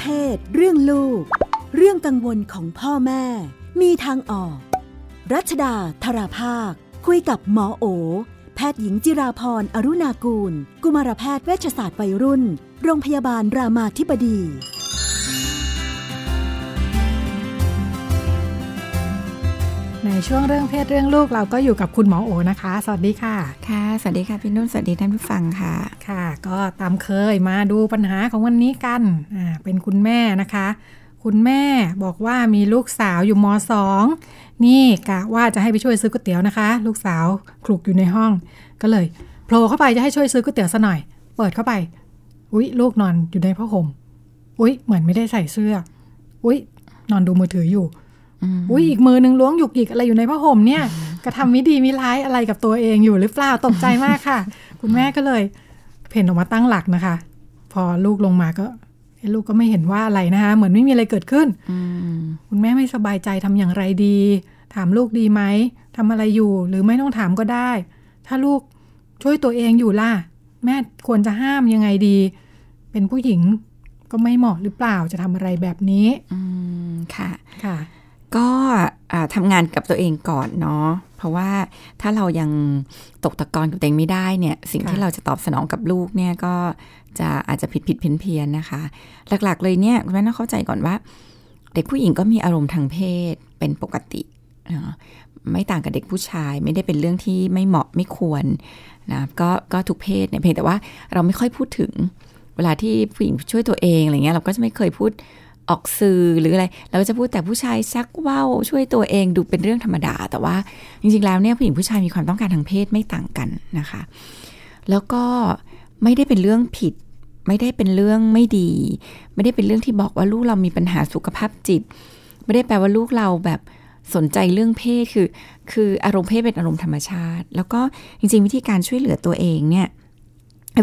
เพศ เรื่องลูก เรื่องกังวลของพ่อแม่ มีทางออก รัชดาธราภาค คุยกับหมอโอ แพทย์หญิงจิราพรอรุณากูล กุมารแพทย์เวชศาสตร์วัยรุ่น โรงพยาบาลรามาธิบดี ในช่วงเรื่องเพศเรื่องลูกเราก็อยู่กับคุณหมอโอนะคะ สวัสดีค่ะ ค่ะ สวัสดีค่ะพี่นุ่น สวัสดีท่านผู้ฟังค่ะ ค่ะ ก็ตามเคยมาดูปัญหาของวันนี้กัน อ่า เป็นคุณแม่นะคะ คุณแม่บอกว่ามีลูกสาวอยู่มสองนี่กะว่าจะให้ไปช่วยซื้อก๋วยเตี๋ยวนะคะ ลูกสาวคลุกอยู่ในห้อง ก็เลยโผล่เข้าไปจะให้ช่วยซื้อก๋วยเตี๋ยวซะหน่อย เปิดเข้าไป อุ๊ย ลูกนอนอยู่ในผ้าห่ม อุ๊ย เหมือนไม่ได้ใส่เสื้อ อุ๊ย นอนดูมือถืออยู่ อุ้ยอีกมือนึงล้วงหยุกหยิกอะไรอยู่ในผ้าห่มเนี่ยกระทำมิดีมิร้ายอะไรกับตัวเองอยู่หรือเปล่าตกใจมากค่ะ คุณแม่ก็เลยเพ่นออกมาตั้งหลักนะคะ พอลูกลงมาก็เอ้ลูกก็ไม่เห็นว่าอะไรนะคะ เหมือนไม่มีอะไรเกิดขึ้นคุณแม่ไม่สบายใจทำอย่างไรดี ถามลูกดีไหมทำอะไรอยู่ หรือไม่ต้องถามก็ได้ ถ้าลูกช่วยตัวเองอยู่ล่ะ แม่ควรจะห้ามยังไงดี เป็นผู้หญิงก็ไม่เหมาะหรือเปล่าจะทำอะไรแบบนี้อืมค่ะค่ะ ก็อ่าทำงานกับตัวเองก่อนเนาะเพราะว่าถ้าเรายังตกตะกอนกับตัวเองไม่ได้เนี่ยสิ่งค่ะที่เราจะตอบสนองกับลูกเนี่ยก็จะอาจจะผิดผิดเพี้ยนเพียนๆนะคะ หลักๆเลยเนี่ยคุณแม่ต้องเข้าใจก่อนว่า เด็กผู้หญิงก็มีอารมณ์ทางเพศเป็นปกติเนาะไม่ต่างกับเด็กผู้ชายไม่ได้เป็นเรื่องที่ไม่เหมาะไม่ควรนะก็ก็ทุกเพศเนี่ยเพียงแต่ว่าเราไม่ค่อยพูดถึงเวลาที่ผู้หญิงช่วยตัวเองอะไรเงี้ยเราก็จะไม่เคยพูด ออกสื่อหรืออะไรเราก็จะพูดแต่ผู้ชายชักว่าวช่วยตัวเองดูเป็นเรื่องธรรมดา แต่ว่าจริงๆแล้วเนี่ยผู้หญิงผู้ชายมีความต้องการทางเพศไม่ต่างกันนะคะ แล้วก็ไม่ได้เป็นเรื่องผิด ไม่ได้เป็นเรื่องไม่ดี ไม่ได้เป็นเรื่องที่บอกว่าลูกเรามีปัญหาสุขภาพจิต ไม่ได้แปลว่าลูกเราแบบสนใจเรื่องเพศคือ คืออารมณ์เพศเป็นอารมณ์ธรรมชาติ แล้วก็จริงๆ วิธีการช่วยเหลือตัวเองเนี่ย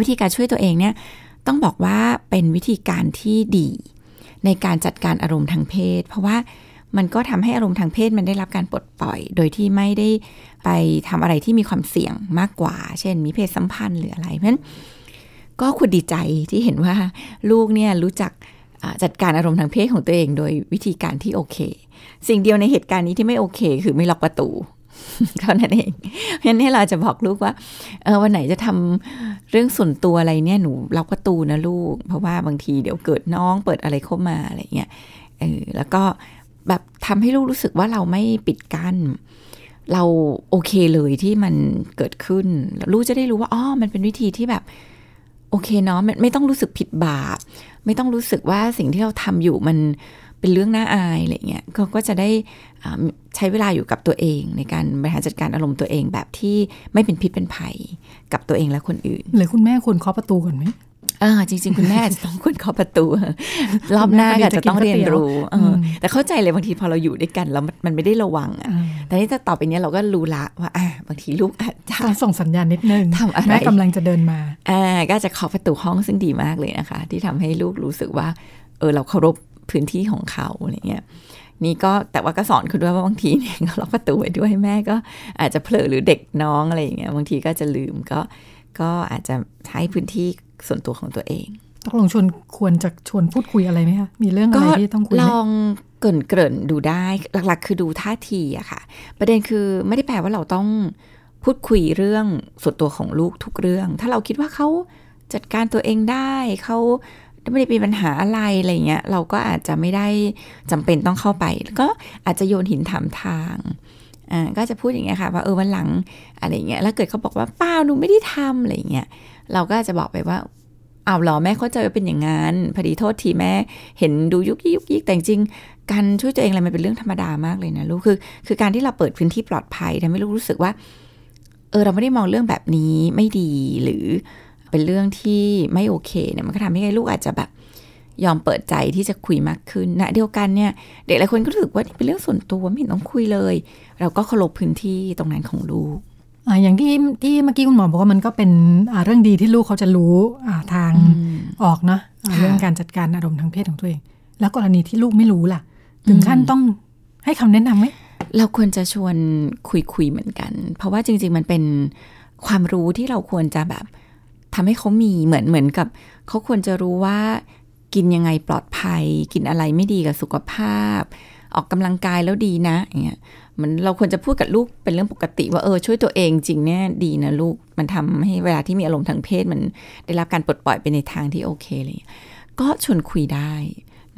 วิธีการช่วยตัวเองเนี่ยต้องบอกว่าเป็นวิธีการที่ดี ในการจัดการอารมณ์ทางเพศ เพราะว่ามันก็ทำให้อารมณ์ทางเพศมันได้รับการปลดปล่อย โดยที่ไม่ได้ไปทำอะไรที่มีความเสี่ยงมากกว่า เช่น มีเพศสัมพันธ์หรืออะไรเพราะฉะนั้นก็คุณดีใจที่เห็นว่าลูกเนี่ยรู้จักจัดการอารมณ์ทางเพศของตัวเอง โดยวิธีการที่โอเค สิ่งเดียวในเหตุการณ์นี้ที่ไม่โอเค คือไม่ล็อกประตู เท่านั้นเองเพราะฉะนั้นเนี่ยเราจะบอกลูกว่าเออวันไหนจะทำเรื่องส่วนตัวอะไรเนี่ยหนูล็อกประตูนะลูก เพราะว่าบางทีเดี๋ยวเกิดน้องเปิดอะไรเข้ามาอะไรเงี้ยเออแล้วก็แบบทำให้ลูกรู้สึกว่าเราไม่ปิดกั้นเราโอเคเลยที่มันเกิดขึ้นลูกจะได้รู้ว่าอ๋อมันเป็นวิธีที่แบบโอเคเนาะไม่ไม่ต้องรู้สึกผิดบาป ไม่ต้องรู้สึกว่าสิ่งที่เราทำอยู่มัน เป็นเรื่องน่าอายอะไรเงี้ยก็ก็จะได้อ่าใช้เวลาอยู่กับตัวเอง ในการบริหารจัดการอารมณ์ตัวเองแบบที่ไม่เป็นพิษเป็นภัยกับตัวเองและคนอื่น หรือคุณแม่ควรเคาะประตูก่อนไหมอ่าจริง ๆ คุณแม่อาจจะต้องคุณเคาะประตู รอบหน้าก็อาจจะต้องเรียนรู้เอออมแต่เข้าใจเลยบางทีพอเราอยู่ด้วยกันแล้วมันมันไม่ได้ระวังอะอ่าแต่นี่ถ้าต่อไปเนี้ยเราก็รู้ละว่าอ่าบางทีลูกอาจจะต้องส่งสัญญาณนิดนึงทำอะไรแม่กำลังจะเดินมาอ่าก็จะเคาะประตูห้องซึ่งดีมากเลยนะคะ ที่ทำให้ลูกรู้สึกว่าเออเราเคารพ พื้นที่ของเขาอะไรเงี้ยนี่ก็แต่ว่าก็สอนคุณด้วยว่าบางทีเนี่ยก็ล็อกประตูไว้ด้วยแม่ก็อาจจะเผลอหรือเด็กน้องอะไรอย่างเงี้ยบางทีก็จะลืมก็ก็อาจจะให้พื้นที่ส่วนตัวของตัวเองตกลงชวนควรจะชวนพูดคุยอะไรไหมคะมีเรื่องอะไรที่ต้องคุยลไหมองเกรินเกริ่นๆดูได้หลักๆ คือดูท่าทีอะค่ะ ประเด็นคือไม่ได้แปลว่าเราต้องพูดคุยเรื่องส่วนตัวของลูกทุกเรื่อง ถ้าเราคิดว่าเขาจัดการตัวเองได้เขา ถ้าไม่ได้มีปัญหาอะไรอะไรเงี้ย เราก็อาจจะไม่ได้จำเป็นต้องเข้าไป ก็อาจจะโยนหินถามทางอ่าก็จะพูดอย่างเงี้ยค่ะว่าเออวันหลังอะไรเงี้ยแล้วเกิดเขาบอกว่าเปล่าหนูไม่ได้ทำอะไรเงี้ยเราก็อาจจะบอกไปว่าเอาหรอแม่เข้าใจว่าเป็นอย่างนั้นพอดีโทษทีแม่เห็นดูยุกยิกยุกยิกแต่จริงการช่วยตัวเองอะไรมันเป็นเรื่องธรรมดามากเลยนะลูกคือ คือการที่เราเปิดพื้นที่ปลอดภัยทำให้ลูกรู้สึกว่าเออเราไม่ได้มองเรื่องแบบนี้ไม่ดีหรือ เป็นเรื่องที่ไม่โอเคเนี่ยมันก็ทำให้ลูกอาจจะแบบยอมเปิดใจที่จะคุยมากขึ้นนะเดียวกันเนี่ยเด็กหลายคนก็รู้สึกว่านี่เป็นเรื่องส่วนตัวไม่เห็นต้องคุยเลย เราก็เคารพพื้นที่ตรงนั้นของลูกอ่าอย่างที่ที่เมื่อกี้คุณหมอบอกว่ามันก็เป็นอ่าเรื่องดีที่ลูกเขาจะรู้อ่าทางอืมออกเนาะอ่าค่ะเรื่องการจัดการอารมณ์ทางเพศของตัวเอง แล้วกรณีที่ลูกไม่รู้ล่ะ ถึงขั้นต้องให้คำแนะนำไหมเราควรจะชวนคุยคุยๆเหมือนกัน เพราะว่าจริง ๆ มันเป็นความรู้ที่เราควรจะแบบ ทำให้เขามีเหมือนเหมือนกับเขาควรจะรู้ว่ากินยังไงปลอดภัย กินอะไรไม่ดีกับสุขภาพ ออกกำลังกายแล้วดีนะอย่างเงี้ยมันเราควรจะพูดกับลูกเป็นเรื่องปกติว่าเออช่วยตัวเองจริงเนี่ยดีนะลูกมันทำให้เวลาที่มีอารมณ์ทางเพศมันได้รับการปลดปล่อยไปในทางที่โอเคเลยก็ชวนคุยได้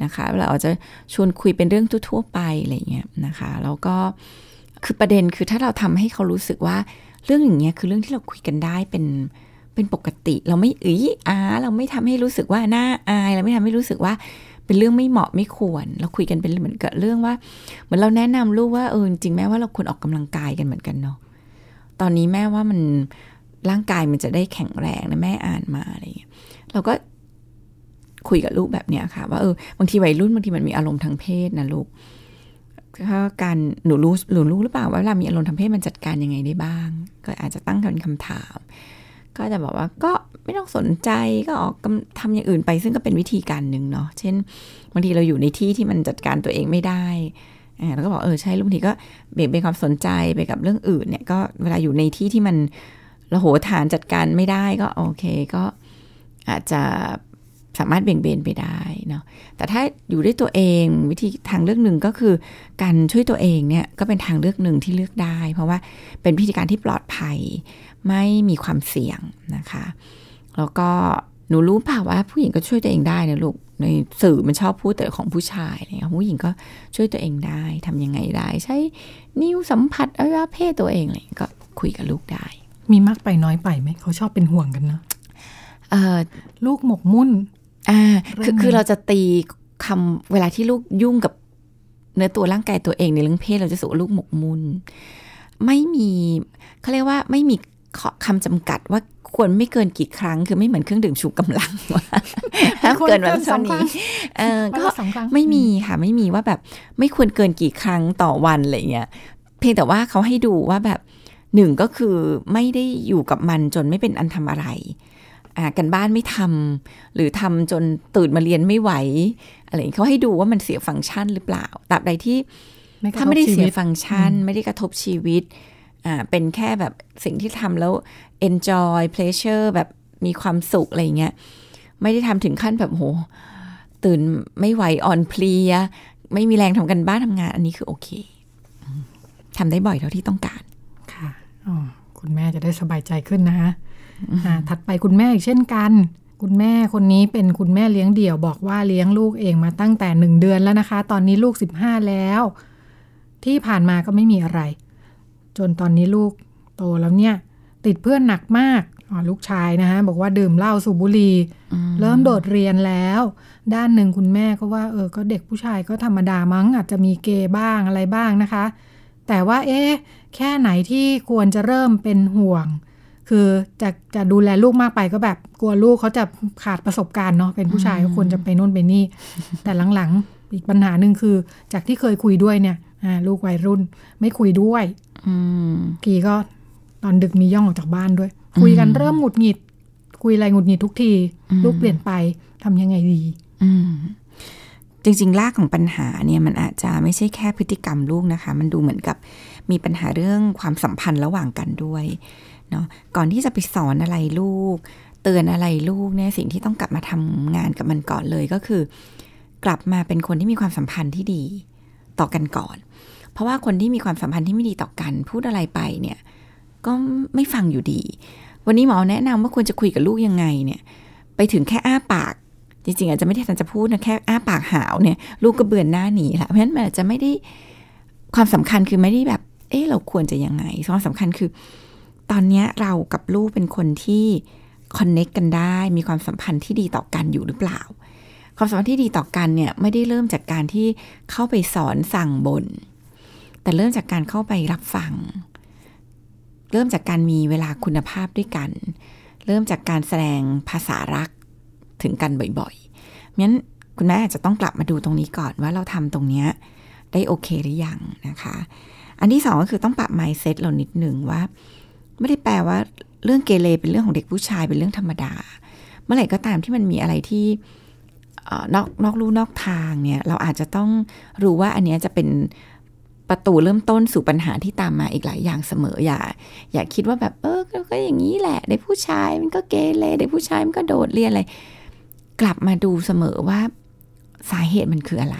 นะคะเราอาจจะชวนคุยเป็นเรื่องทั่วๆไปอะไรเงี้ยนะคะแล้วก็คือประเด็นคือถ้าเราทำให้เขารู้สึกว่าเรื่องอย่างเงี้ยคือเรื่องที่เราคุยกันได้เป็น เป็นปกติเราไม่เอ้ยอาเราไม่ทำให้รู้สึกว่าน่าอาย เราไม่ทำให้รู้สึกว่าเป็นเรื่องไม่เหมาะไม่ควร เราคุยกันเป็นเหมือนกับเรื่องว่า เหมือนเราแนะนำลูกว่าเออจริงแม่ว่าเราควรออกกำลังกายกันเหมือนกันเนาะตอนนี้แม่ว่ามันร่างกายมันจะได้แข็งแรงนะแม่อ่านมาอะไรอย่างเงี้ยเราก็คุยกับลูกแบบเนี้ยค่ะ ว่าเออบางทีวัยรุ่นบางทีมันมีอารมณ์ทางเพศนะลูกถ้าการหนูรู้หนูรู้หรือเปล่าว่าเวลามีอารมณ์ทางเพศมันจัดการยังไงได้บ้าง ก็อาจจะตั้งเป็นคำถาม ก็จะบอกว่าก็ไม่ต้องสนใจก็ออกทำอย่างอื่นไป ซึ่งก็เป็นวิธีการหนึ่งเนาะเช่นบางทีเราอยู่ในที่ที่มันจัดการตัวเองไม่ได้แล้วก็บอกเออใช่บางทีก็เบี่ยงเบนความสนใจไปกับเรื่องอื่นเนี่ยก็เวลาอยู่ในที่ที่มันระโหฐานจัดการไม่ได้ก็โอเคก็อาจจะสามารถเบี่ยงเบนไปได้เนาะแต่ถ้าอยู่ด้วยตัวเองวิธีทางเลือกหนึ่งก็คือ การช่วยตัวเองเนี่ยก็เป็นทางเลือกหนึ่งที่เลือกได้ เพราะว่าเป็นวิธีการที่ปลอดภัย ไม่มีความเสี่ยงนะคะ แล้วก็หนูรู้เปล่าว่าผู้หญิงก็ช่วยตัวเองได้นะลูกในสื่อมันชอบพูดแต่ของผู้ชายเนี่ยผู้หญิงก็ช่วยตัวเองได้ทำยังไงได้ ใช้นิ้วสัมผัสอวัยวะเพศตัวเองอะไรก็คุยกับลูกได้ มีมากไปน้อยไปไหมเขาชอบเป็นห่วงกันเนาะลูกหมกมุ่นอ่าคือคือเราจะตีคำเวลาที่ลูกยุ่งกับเนื้อตัวร่างกายตัวเองในเรื่องเพศเราจะสูลูกหมกมุ่นไม่มีเขาเรียกว่าไม่มี คำจำกัดว่าควรไม่เกินกี่ครั้ง คือไม่เหมือนเครื่องดื่มชูกำลังว่าถ้าเกินวันเท่านี้เออก็ไม่มีค่ะไม่มีว่าแบบไม่ควรเกินกี่ครั้งต่อวันอะไรเงี้ยเพียงแต่ว่าเขาให้ดูว่าแบบหนึ่งก็คือไม่ได้อยู่กับมันจนไม่เป็นอันทำอะไรกันบ้านไม่ทำหรือทำจนตื่นมาเรียนไม่ไหวอะไรเขาให้ดูว่ามันเสียฟังก์ชันหรือเปล่าตราบใดที่ถ้าไม่ได้เสียฟังก์ชัน ไม่ได้กระทบชีวิต อ่าเป็นแค่แบบสิ่งที่ทำแล้ว enjoy pleasure แบบมีความสุขอะไรเงี้ยไม่ได้ทำถึงขั้นแบบโห ตื่นไม่ไหวอ่อนเพลีย ไม่มีแรงทำกันบ้านทำงาน อันนี้คือโอเคทำได้บ่อยเท่าที่ต้องการค่ะอ๋อคุณแม่จะได้สบายใจขึ้นนะคะถัดไปคุณแม่อีกเช่นกัน คุณแม่คนนี้เป็นคุณแม่เลี้ยงเดี่ยวบอกว่าเลี้ยงลูกเองมาตั้งแต่หนึ่งเดือนแล้วนะคะ ตอนนี้ลูกสิบห้าแล้ว ที่ผ่านมาก็ไม่มีอะไร จนตอนนี้ลูกโตแล้วเนี่ย ติดเพื่อนหนักมากลูกชายนะคะบอกว่าดื่มเหล้าสูบบุหรี่เริ่มโดดเรียนแล้ว ด้านหนึ่งคุณแม่ก็ว่าเออก็เด็กผู้ชายก็ธรรมดามั้ง อาจจะมีเกย์บ้างอะไรบ้างนะคะ แต่ว่าเอ๊ะแค่ไหนที่ควรจะเริ่มเป็นห่วง คือจะจะดูแลลูกมากไปก็แบบ กลัวลูกเขาจะขาดประสบการณ์เนาะเป็นผู้ชายก็ควรจะไปโน่นไปนี่ แต่หลังๆ อีกปัญหาหนึ่งคือ จากที่เคยคุยด้วยเนี่ย ลูกวัยรุ่น ไม่คุยด้วยกีก็ตอนดึกมีย่องออกจากบ้านด้วย คุยกันเริ่มหงุดหงิด คุยอะไรหงุดหงิดทุกที ลูกเปลี่ยนไปทำยังไงดีจริงๆรากของปัญหาเนี่ยมันอาจจะไม่ใช่แค่พฤติกรรมลูกนะคะ มันดูเหมือนกับมีปัญหาเรื่องความสัมพันธ์ระหว่างกันด้วยเนาะก่อนที่จะไปสอนอะไรลูก เตือนอะไรลูกเนี่ยสิ่งที่ต้องกลับมาทำงานกับมันก่อนเลยก็คือ กลับมาเป็นคนที่มีความสัมพันธ์ที่ดี ต่อกันก่อน เพราะว่าคนที่มีความสัมพันธ์ที่ไม่ดีต่อกัน พูดอะไรไปเนี่ยก็ไม่ฟังอยู่ดี วันนี้หมอแนะนำว่าควรจะคุยกับลูกยังไงเนี่ย ไปถึงแค่อ้าปาก จริงๆ อาจจะไม่ได้ทันจะพูดนะแค่อ้าปากหาวเนี่ยลูกก็เบือนหน้าหนีละเพราะฉะนั้นมันอาจจะไม่ได้ความสำคัญคือไม่ได้แบบ เออเราควรจะยังไงความสำคัญคือ ตอนนี้เรากับลูกเป็นคนที่คอนเน็กกันได้ มีความสัมพันธ์ที่ดีต่อกันอยู่หรือเปล่า ความสัมพันธ์ที่ดีต่อกันเนี่ยไม่ได้เริ่มจากการที่เข้าไปสอนสั่งบนแต่เริ่มจากการเข้าไปรับฟัง เริ่มจากการมีเวลาคุณภาพด้วยกัน เริ่มจากการแสดงภาษารักถึงกันบ่อยๆงั้นคุณแม่อาจจะต้องกลับมาดูตรงนี้ก่อนว่าเราทำตรงนี้ได้โอเคหรือยังนะคะ อันที่สองก็คือต้องปรับ mindset เรานิดหนึ่งว่า ไม่ได้แปลว่าเรื่องเกเรเป็นเรื่องของเด็กผู้ชายเป็นเรื่องธรรมดา เมื่อไหร่ก็ตามที่มันมีอะไรที่ นอกนอกลู่นอกทางเนี่ยเราอาจจะต้องรู้ว่าอันนี้จะเป็นประตูเริ่มต้นสู่ปัญหาที่ตามมาอีกหลายอย่างเสมออย่า อย่าคิดว่าแบบเออก็อย่างนี้แหละเด็กผู้ชายมันก็เกเรเด็กผู้ชายมันก็โดดเรียนอะไรกลับมาดูเสมอว่าสาเหตุมันคืออะไร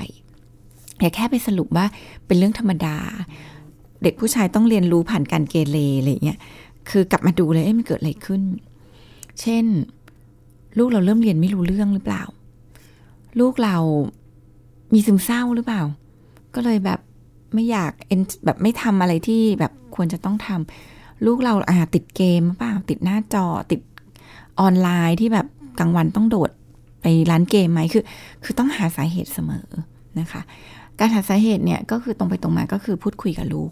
อย่าแค่ไปสรุปว่าเป็นเรื่องธรรมดา เด็กผู้ชายต้องเรียนรู้ผ่านการเกเรอะไรเงี้ยคือกลับมาดูเลยเอ๊ะมันเกิดอะไรขึ้น เช่น ลูกเราเริ่มเรียนไม่รู้เรื่องหรือเปล่า ลูกเรามีซึมเศร้าหรือเปล่า ก็เลยแบบไม่อยากเอ็นแบบไม่ทำอะไรที่แบบควรจะต้องทำลูกเราอาติดเกมหรือเปล่าติดหน้าจอติดออนไลน์ที่แบบกลางวันต้องโดดไปร้านเกมไหมคือ คือต้องหาสาเหตุเสมอนะคะ การหาสาเหตุเนี่ยก็คือตรงไปตรงมาก็คือพูดคุยกับลูก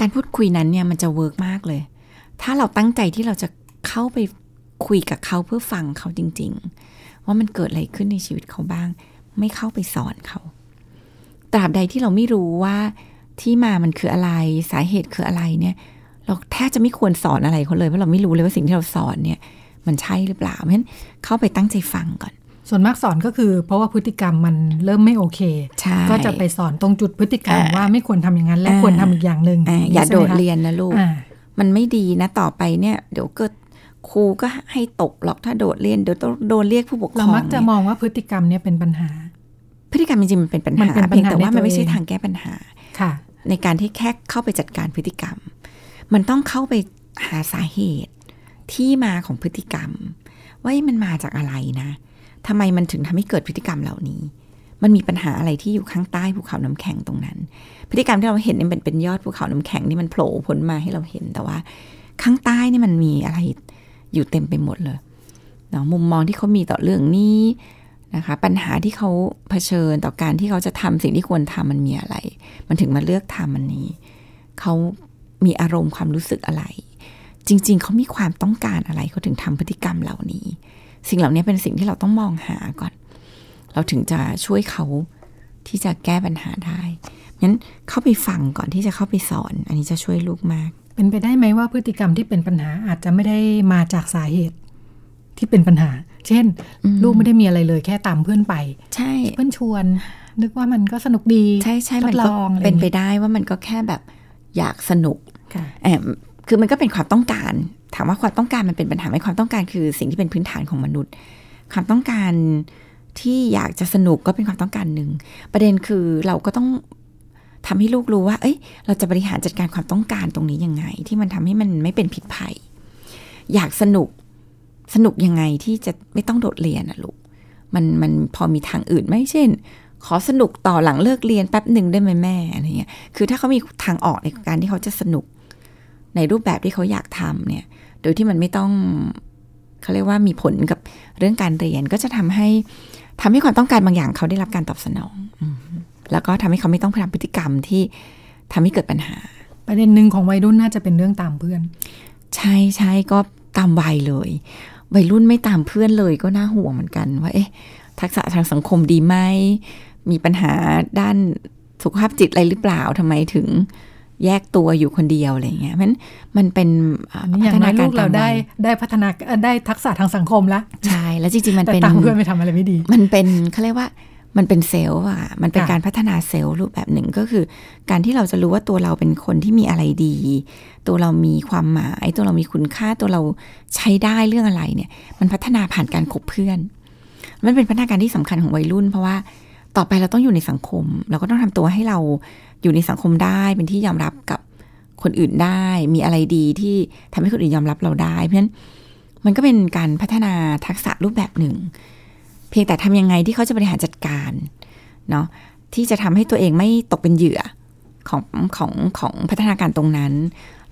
การพูดคุยนั้นเนี่ยมันจะเวิร์กมากเลย ถ้าเราตั้งใจที่เราจะเข้าไปคุยกับเขาเพื่อฟังเขาจริง ๆ ว่ามันเกิดอะไรขึ้นในชีวิตเขาบ้าง ไม่เข้าไปสอนเขาตราบใดที่เราไม่รู้ว่าที่มามันคืออะไรสาเหตุคืออะไรเนี่ย เราแทบจะไม่ควรสอนอะไรเขาเลยเพราะเราไม่รู้เลยว่าสิ่งที่เราสอนเนี่ย มันใช่หรือเปล่าเพราะฉะนั้นเข้าไปตั้งใจฟังก่อน ส่วนมากสอนก็คือ เพราะว่าพฤติกรรมมันเริ่มไม่โอเคใช่ก็จะไปสอนตรงจุดพฤติกรรมอ่าว่าไม่ควรทำอย่างนั้นและอ่าควรทำอีกอย่างหนึ่งอ่าอย่าใช่โดไหมดคะเรียนนะลูกอ่ามันไม่ดีนะต่อไปเนี่ย เดี๋ยวเกิด ครูก็ให้ตกหรอกถ้าโดดเรียนเดี๋ยวต้องโดนเรียกผู้ปกครเราองมักจะเนี่ยมองว่าพฤติกรรมเนี่ยเป็นปัญหา พฤติกรรมจริงๆมันเป็นปัญมันหาเป็นปัญหาเพียงแต่ว่าในตัวมันไม่ใช่เองทางแก้ปัญหาค่ะ ในการที่แค่เข้าไปจัดการพฤติกรรม มันต้องเข้าไปหาสาเหตุที่มาของพฤติกรรม ว่ามันมาจากอะไรนะทำไมมันถึงทำให้เกิดพฤติกรรมเหล่านี้ มันมีปัญหาอะไรที่อยู่ข้างใต้ภูเขาน้ำแข็งตรงนั้น พฤติกรรมที่เราเห็นเนี่ยเป็นเป็นยอดภูเขาน้ำแข็งนี่มันโผล่พ้นมาให้เราเห็นแต่ว่า ข้างใต้นี่มันมีอะไร อยู่เต็มไปหมดเลยเนาะมุมมองที่เขามีต่อเรื่องนี้นะคะ ปัญหาที่เขาเผชิญต่อการที่เขาจะทำสิ่งที่ควรทำมันมีอะไร มันถึงมาเลือกทำมันนี้ เขามีอารมณ์ความรู้สึกอะไร จริง ๆ เขามีความต้องการอะไรเขาถึงทำพฤติกรรมเหล่านี้ สิ่งเหล่านี้เป็นสิ่งที่เราต้องมองหาก่อน เราถึงจะช่วยเขาที่จะแก้ปัญหาได้งั้นเข้าไปฟังก่อนที่จะเข้าไปสอน อันนี้จะช่วยลูกมาก เป็นไปได้ไหมว่าพฤติกรรมที่เป็นปัญหาอาจจะไม่ได้มาจากสาเหตุที่เป็นปัญหา เช่นอืมลูกไม่ได้มีอะไรเลยแค่ตามเพื่อนไป ใช่เพื่อนชวน นึกว่ามันก็สนุกดี ใช่ใช่ทมันดลก็องอะไรเป็นไปอย่างงี้ได้ว่ามันก็แค่แบบอยากสนุกค่ะแอบคือมันก็เป็นความต้องการ ถามว่าความต้องการมันเป็นปัญหาไหมความต้องการคือสิ่งที่เป็นพื้นฐานของมนุษย์ ความต้องการที่อยากจะสนุกก็เป็นความต้องการหนึ่ง ประเด็นคือเราก็ต้อง ทำให้ลูกรู้ว่า เอ้ย เราจะบริหารจัดการความต้องการตรงนี้ยังไง ที่มันทำให้มันไม่เป็นพิษภัย อยากสนุกสนุกยังไงที่จะไม่ต้องโดดเรียนอะลูก มันมันพอมีทางอื่นไหมเช่น ขอสนุกต่อหลังเลิกเรียนแป๊บหนึ่งได้ไหมแม่อะไรเงี้ย คือถ้าเขามีทางออกในการที่เขาจะสนุก ในรูปแบบที่เขาอยากทำเนี่ย โดยที่มันไม่ต้องเขาเรียกว่ามีผลกับเรื่องการเรียนก็จะทำให้ทำให้ความต้องการบางอย่างเขาได้รับการตอบสนอง แล้วก็ทำให้เขาไม่ต้องพทำพฤติกรรมที่ทำให้เกิดปัญหา ประเด็นหนึ่งของวัยรุ่นน่าจะเป็นเรื่องตามเพื่อน ใช่ใช่ก็ตามวัยเลย วัยรุ่นไม่ตามเพื่อนเลยก็น่าห่วงเหมือนกันว่าเอ๊ะทักษะทางสังคมดีไหม มีปัญหาด้านสุขภาพจิตอะไรหรือเปล่าทำไมถึงแยกตัวอยู่คนเดียวอะไรเงี้ยมันมันเป็นอ่าอันนี้อย่างน้อยลูกเราตมได้วัยได้พัฒนาเอ่อได้ทักษะทางสังคมละใช่แล้วจริงๆมันแต่เป็นตามเพื่อนไปทำอะไรไม่ดี มันเป็นเขาเรียกว่า มันเป็นเซลล์อะมันเป็นค่ะการพัฒนาเซลล์รูปแบบหนึ่งก็คือ การที่เราจะรู้ว่าตัวเราเป็นคนที่มีอะไรดี ตัวเรามีความหมาย ตัวเรามีคุณค่าตัวเราใช้ได้เรื่องอะไรเนี่ย มันพัฒนาผ่านการคบเพื่อน มันเป็นพัฒนาการที่สำคัญของวัยรุ่น เพราะว่าต่อไปเราต้องอยู่ในสังคม เราก็ต้องทำตัวให้เราอยู่ในสังคมได้เป็นที่ยอมรับกับคนอื่นได้ มีอะไรดีที่ทำให้คนอื่นยอมรับเราได้ เพราะฉะนั้นมันก็เป็นการพัฒนาทักษะรูปแบบหนึ่งเพียงแต่ทำยังไงที่เขาจะบริหารจัดการเนาะที่จะทำให้ตัวเองไม่ตกเป็นเหยื่อของของของพัฒนาการตรงนั้น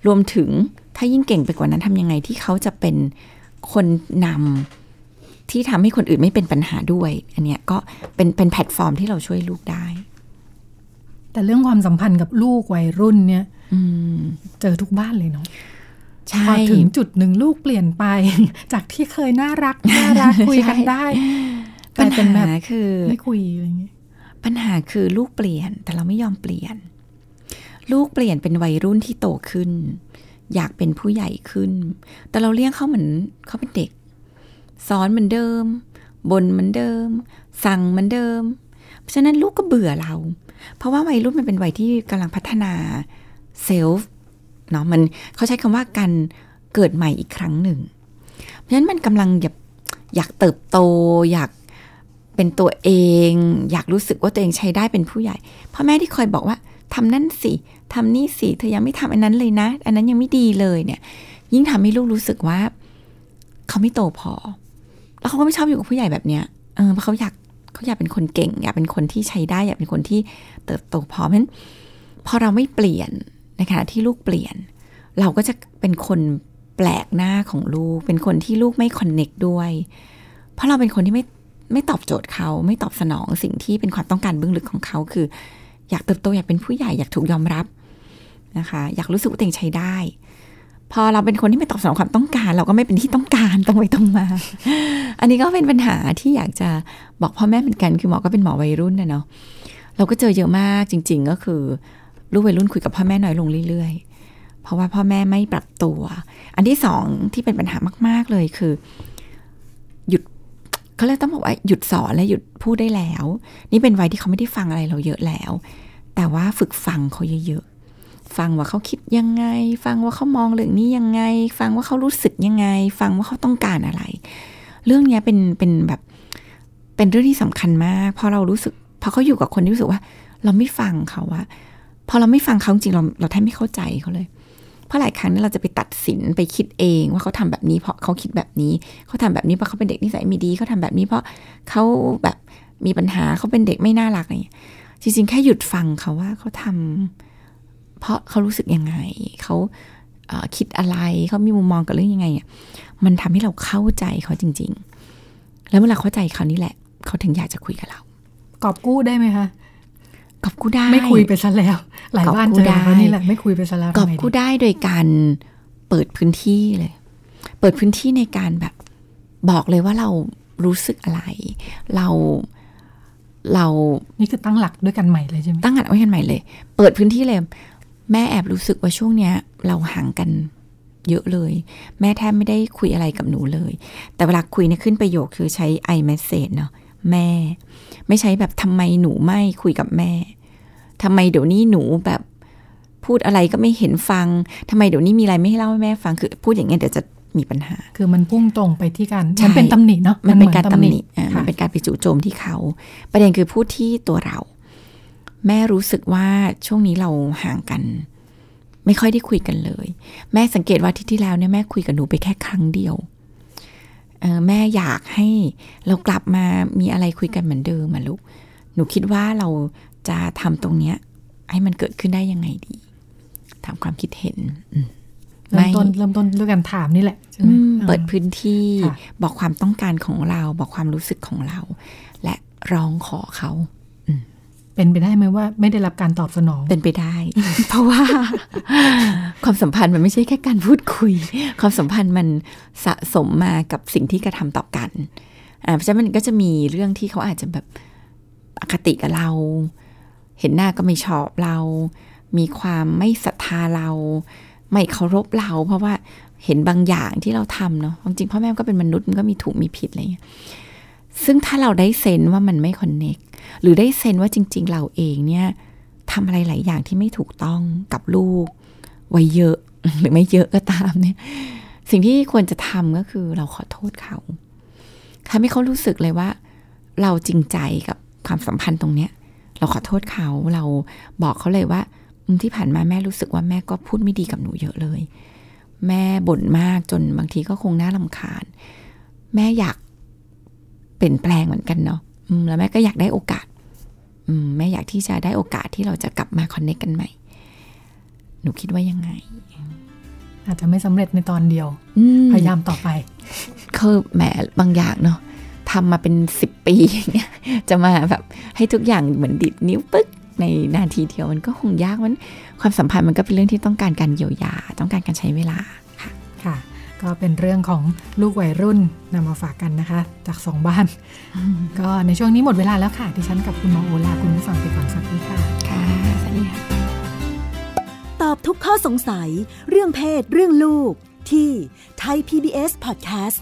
รวมถึงถ้ายิ่งเก่งไปกว่านั้นทำยังไงที่เขาจะเป็นคนนำที่ทำให้คนอื่นไม่เป็นปัญหาด้วย อันเนี้ยก็เป็นเป็นแพลตฟอร์มที่เราช่วยลูกได้ แต่เรื่องความสัมพันธ์กับลูกวัยรุ่นเนี่ยอืมเจอทุกบ้านเลยเนาะใช่พอถึงจุดหนึ่งลูกเปลี่ยนไป จากที่เคยน่ารักน่ารักคุยกันได้ก ปัลาญยเป็นแบหาบคือไม่คุยอะไรอย่างเงี้ยปัญหาคือลูกเปลี่ยนแต่เราไม่ยอมเปลี่ยน ลูกเปลี่ยนเป็นวัยรุ่นที่โตขึ้น อยากเป็นผู้ใหญ่ขึ้น แต่เราเลี้ยงเขาเหมือนเขาเป็นเด็ก สอนเหมือนเดิมบนเหมือนเดิม สั่งเหมือนเดิม เพราะฉะนั้นลูกก็เบื่อเรา เพราะว่าวัยรุ่นมันเป็นวัยที่กำลังพัฒนาเซลฟ์เนาะมันเขาใช้คำว่าการเกิดใหม่อีกครั้งหนึ่ง เพราะฉะนั้นมันกำลังอยากอยากเติบโตอยาก เป็นตัวเอง อยากรู้สึกว่าตัวเองใช้ได้เป็นผู้ใหญ่พ่อแม่ที่คอยบอกว่าทำนั่นสิทำนี่สิเธอยังไม่ทำอันนั้นเลยนะ อันนั้นยังไม่ดีเลยเนี่ย ยิ่งทำให้ลูกรู้สึกว่า เขาไม่โตพอ แล้วเขาก็ไม่ชอบอยู่กับผู้ใหญ่แบบเนี้ยเออเพราะเขาอยากเขาอยากเป็นคนเก่ง อยากเป็นคนที่ใช้ได้ อยากเป็นคนที่เติบโตพอเพราะฉะนั้นพอเราไม่เปลี่ยนในขณะที่ลูกเปลี่ยน เราก็จะเป็นคนแปลกหน้าของลูก เป็นคนที่ลูกไม่คอนเน็กด้วย เพราะเราเป็นคนที่ไม่ ไม่ตอบโจทย์เขาไม่ตอบสนองสิ่งที่เป็นความต้องการเบื้องลึกของเขาคือ อยากเติบโตอยากเป็นผู้ใหญ่อยากถูกยอมรับนะคะ อยากรู้สึกว่าตัวเองใช้ได้ พอเราเป็นคนที่ไม่ตอบสนองความต้องการ เราก็ไม่เป็นที่ต้องการตรงไปตรงมา อันนี้ก็เป็นปัญหาที่อยากจะบอกพ่อแม่เหมือนกัน คือหมอก็เป็นหมอวัยรุ่นนะเนาะเราก็เจอเยอะมากจริง ๆ ก็คือลูกวัยรุ่นคุยกับพ่อแม่น้อยลงเรื่อย ๆ เพราะว่าพ่อแม่ไม่ปรับตัว อันที่สองที่เป็นปัญหามาก ๆเลยคือ เขาเลยต้องบอกว่าหยุดสอนและหยุดพูดได้แล้ว นี่เป็นวัยที่เขาไม่ได้ฟังอะไรเราเยอะแล้ว แต่ว่าฝึกฟังเขาเยอะๆ ฟังว่าเขาคิดยังไง ฟังว่าเขามองเรื่องนี้ยังไง ฟังว่าเขารู้สึกยังไง ฟังว่าเขาต้องการอะไร เรื่องนี้เป็นเป็นแบบเป็นเรื่องที่สำคัญมากพราะเรารู้สึกพอเขาอยู่กับคนที่รู้สึกว่า เราไม่ฟังเขาอะพอเราไม่ฟังเขาจริงเราเราแทบไม่เข้าใจเขาเลย ราะหลายครั้งนี่เราจะไปตัดสินไปคิดเองว่าเขาทำแบบนี้เพราะเขาคิดแบบนี้ เขาทำแบบนี้เพราะเขาเป็นเด็กนิสัยไม่ดี เขาทำแบบนี้เพราะเขาแบบมีปัญหาเขาเป็นเด็กไม่น่ารักอะไรจริงๆ แค่หยุดฟังเขาว่าเขาทำเพราะเขารู้สึกยังไง เขาคิดอะไรเขามีมุมมองกับเรื่องยังไงอะมันทำให้เราเข้าใจเขาจริง ๆ แล้วเวลาเข้าใจเขานี่แหละ เขาถึงอยากจะคุยกับเรา กอบกู้ได้ไหมคะกอบกู้ได้ ไม่คุยไปซะแล้ว หลายบ้านเจอแล้วนี่แหละไม่คุยไปซะแล้วกอบกู้ได้โดยการเปิดพื้นที่เลย เปิดพื้นที่ในการแบบบอกเลยว่าเรารู้สึกอะไร เราเรานี่คือตั้งหลักด้วยกันใหม่เลยใช่ไหมตั้งหลักไว้กันใหม่เลย เปิดพื้นที่เลย แม่แอบรู้สึกว่าช่วงเนี้ย เราห่างกันเยอะเลย แม่แทบไม่ได้คุยอะไรกับหนูเลย แต่เวลาคุยเนี่ยขึ้นประโยคคือใช้ i message เนาะแม่ ไม่ใช้แบบทำไมหนูไม่คุยกับแม่ ทำไมเดี๋ยวนี้หนูแบบพูดอะไรก็ไม่เห็นฟังทำไมเดี๋ยวนี้มีอะไรไม่ให้เล่าให้แม่ฟังคือ พูดอย่างเงี้ยเดี๋ยวจะมีปัญหา คือมันพุ่งตรงไปที่การมันเป็นตำหนิเนาะมันเป็นการตำหนิมันเป็นการไปจู่โจมที่เขา ประเด็นคือพูดที่ตัวเรา แม่รู้สึกว่าช่วงนี้เราห่างกัน ไม่ค่อยได้คุยกันเลย แม่สังเกตว่าที่ที่แล้วเนี่ยแม่คุยกับหนูไปแค่ครั้งเดียวแม่อยากให้เรากลับมามีอะไรคุยกันเหมือนเดิมมาลูกหนูคิดว่าเรา จะทำตรงเนี้ย ให้มันเกิดขึ้นได้ยังไงดี ถามความคิดเห็นเริ่มต้นเริ่มต้นด้วยการถามนี่แหละใช่ไหมเปิดพื้นที่บอกความต้องการของเรา บอกความรู้สึกของเรา และร้องขอเขาเป็นไปได้ไหมว่าไม่ได้รับการตอบสนอง เป็นไปได้ เพราะว่า ความสัมพันธ์มันไม่ใช่แค่การพูดคุย ความสัมพันธ์มันสะสมมากับสิ่งที่กระทำต่อกันอ่าเพราะฉะนั้นมันก็จะมีเรื่องที่เขาอาจจะแบบอคติกับเรา เห็นหน้าก็ไม่ชอบเรา มีความไม่ศรัทธาเรา ไม่เคารพเรา เพราะว่าเห็นบางอย่างที่เราทำเนาะจริงพ่อแม่ก็เป็นมนุษย์มันก็มีถูกมีผิดอะไรอย่างเงี้ยซึ่งถ้าเราได้เซนว่ามันไม่คอนเน็กหรือได้เซนว่าจริง ๆ เราเองเนี่ยทำอะไรหลายอย่างที่ไม่ถูกต้องกับลูก ไว้เยอะหรือไม่เยอะก็ตามเนี่ย สิ่งที่ควรจะทำก็คือเราขอโทษเขาทำให้เขารู้สึกเลยว่า เราจริงใจกับความสัมพันธ์ตรงเนี้ย เราขอโทษเขาเราบอกเขาเลยว่าที่ผ่านมาแม่รู้สึกว่าแม่ก็พูดไม่ดีกับหนูเยอะเลย แม่บ่นมากจนบางทีก็คงน่าลำคาญ แม่อยากเปลี่ยนแปลงเหมือนกันเนาะแล้วแม่ก็อยากได้โอกาสแม่อยากที่จะได้โอกาสที่เราจะกลับมาคอนเนคกันใหม่ หนูคิดว่ายังไง อาจจะไม่สำเร็จในตอนเดียว พยายามต่อไป คือแหมบางอย่างเนาะ ทำมาเป็นสิบปีอย่างเงี้ยจะมาแบบให้ทุกอย่างเหมือนดิดนิ้วปึ๊กในนาทีเดียวมันก็คงยากมันความสัมพันธ์มันก็เป็นเรื่องที่ต้องการการเยียวยา ต้องการการใช้เวลาค่ะค่ะก็เป็นเรื่องของลูกวัยรุ่นนำมาฝากกันนะคะ จากสองบ้าน ก็ในช่วงนี้หมดเวลาแล้วค่ะ ดิฉันกับคุณหมอโอลาคุณผู้ฟังไปก่อนสักทีค่ะ ค่ะ สวัสดีค่ะ ตอบทุกข้อสงสัย เรื่องเพศ เรื่องลูก ที่ Thai PBS Podcast